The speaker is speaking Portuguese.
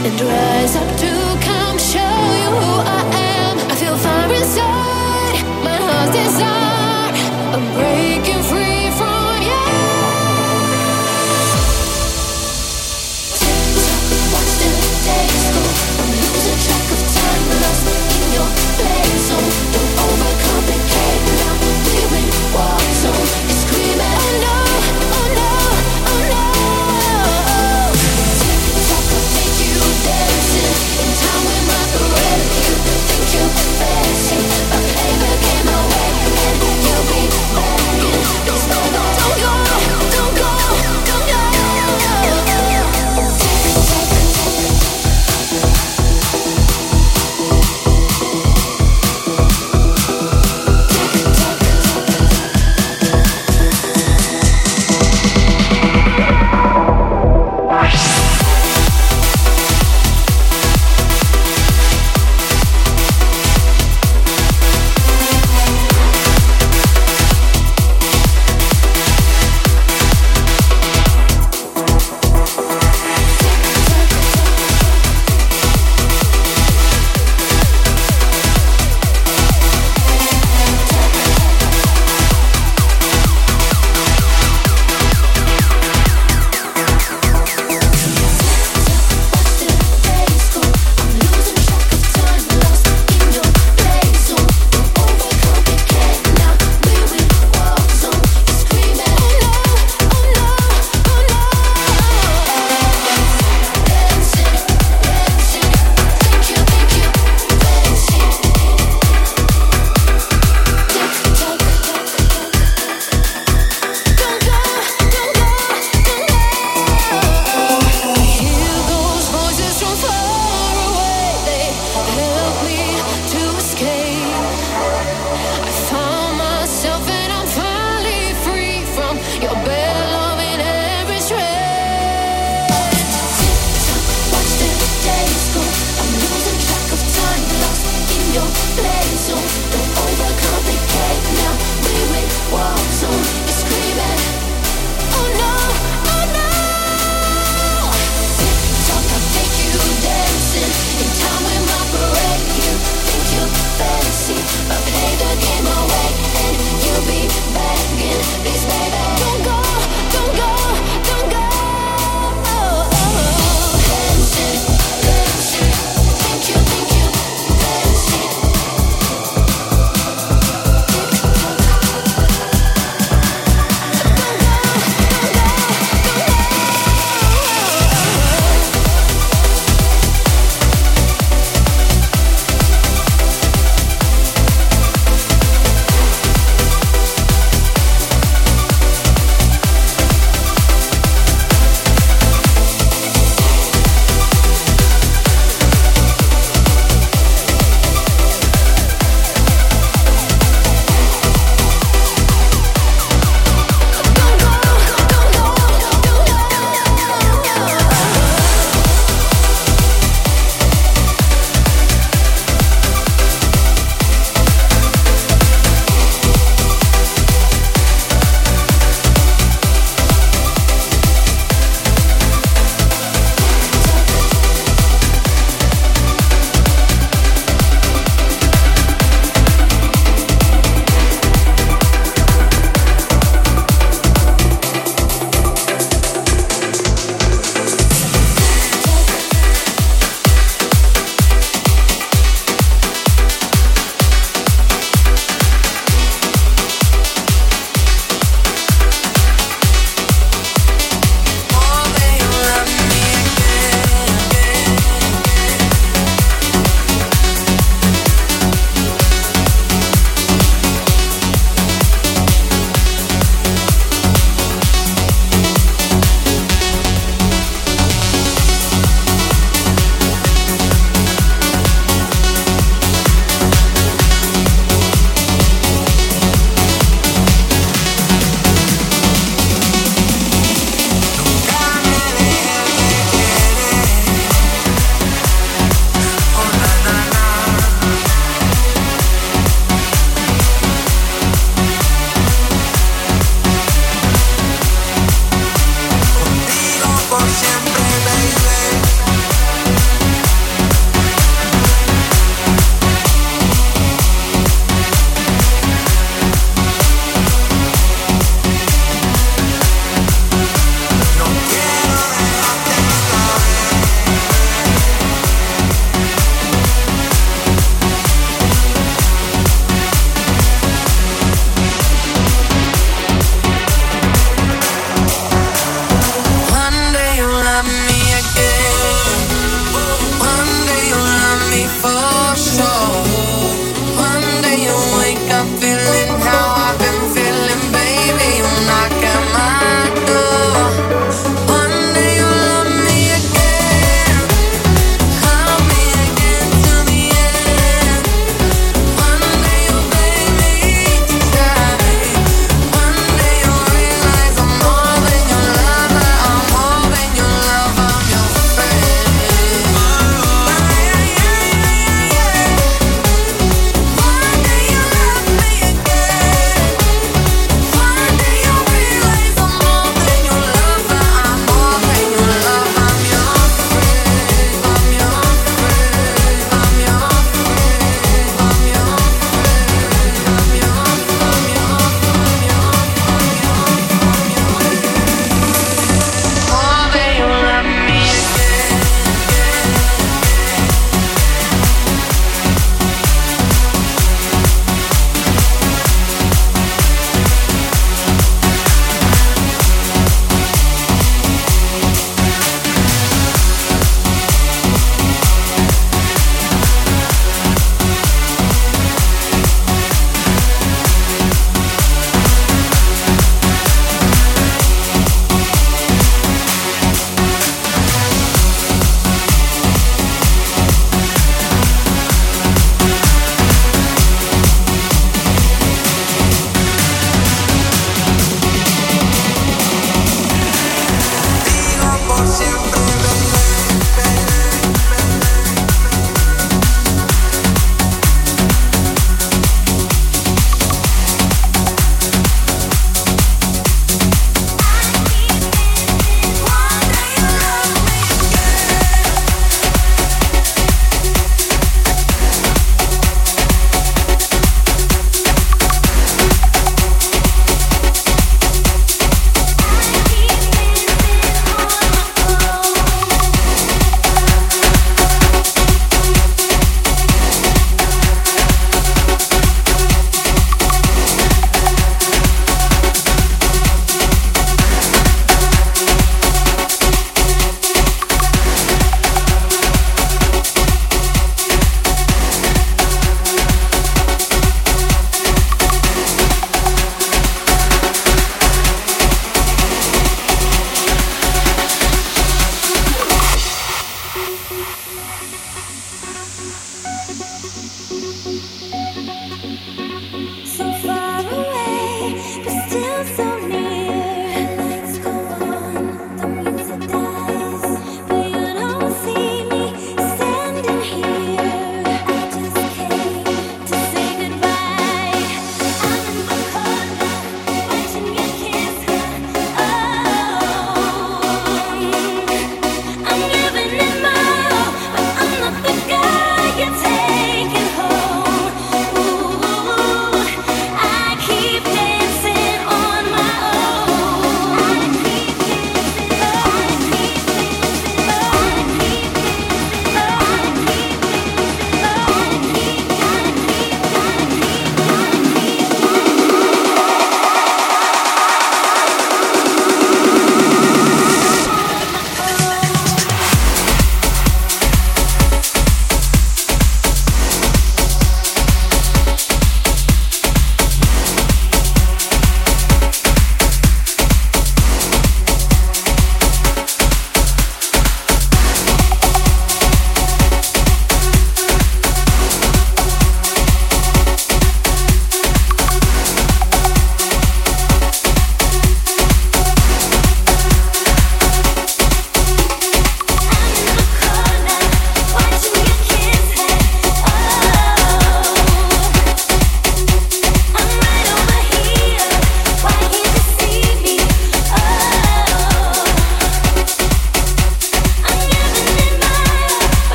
And rise up to Thank you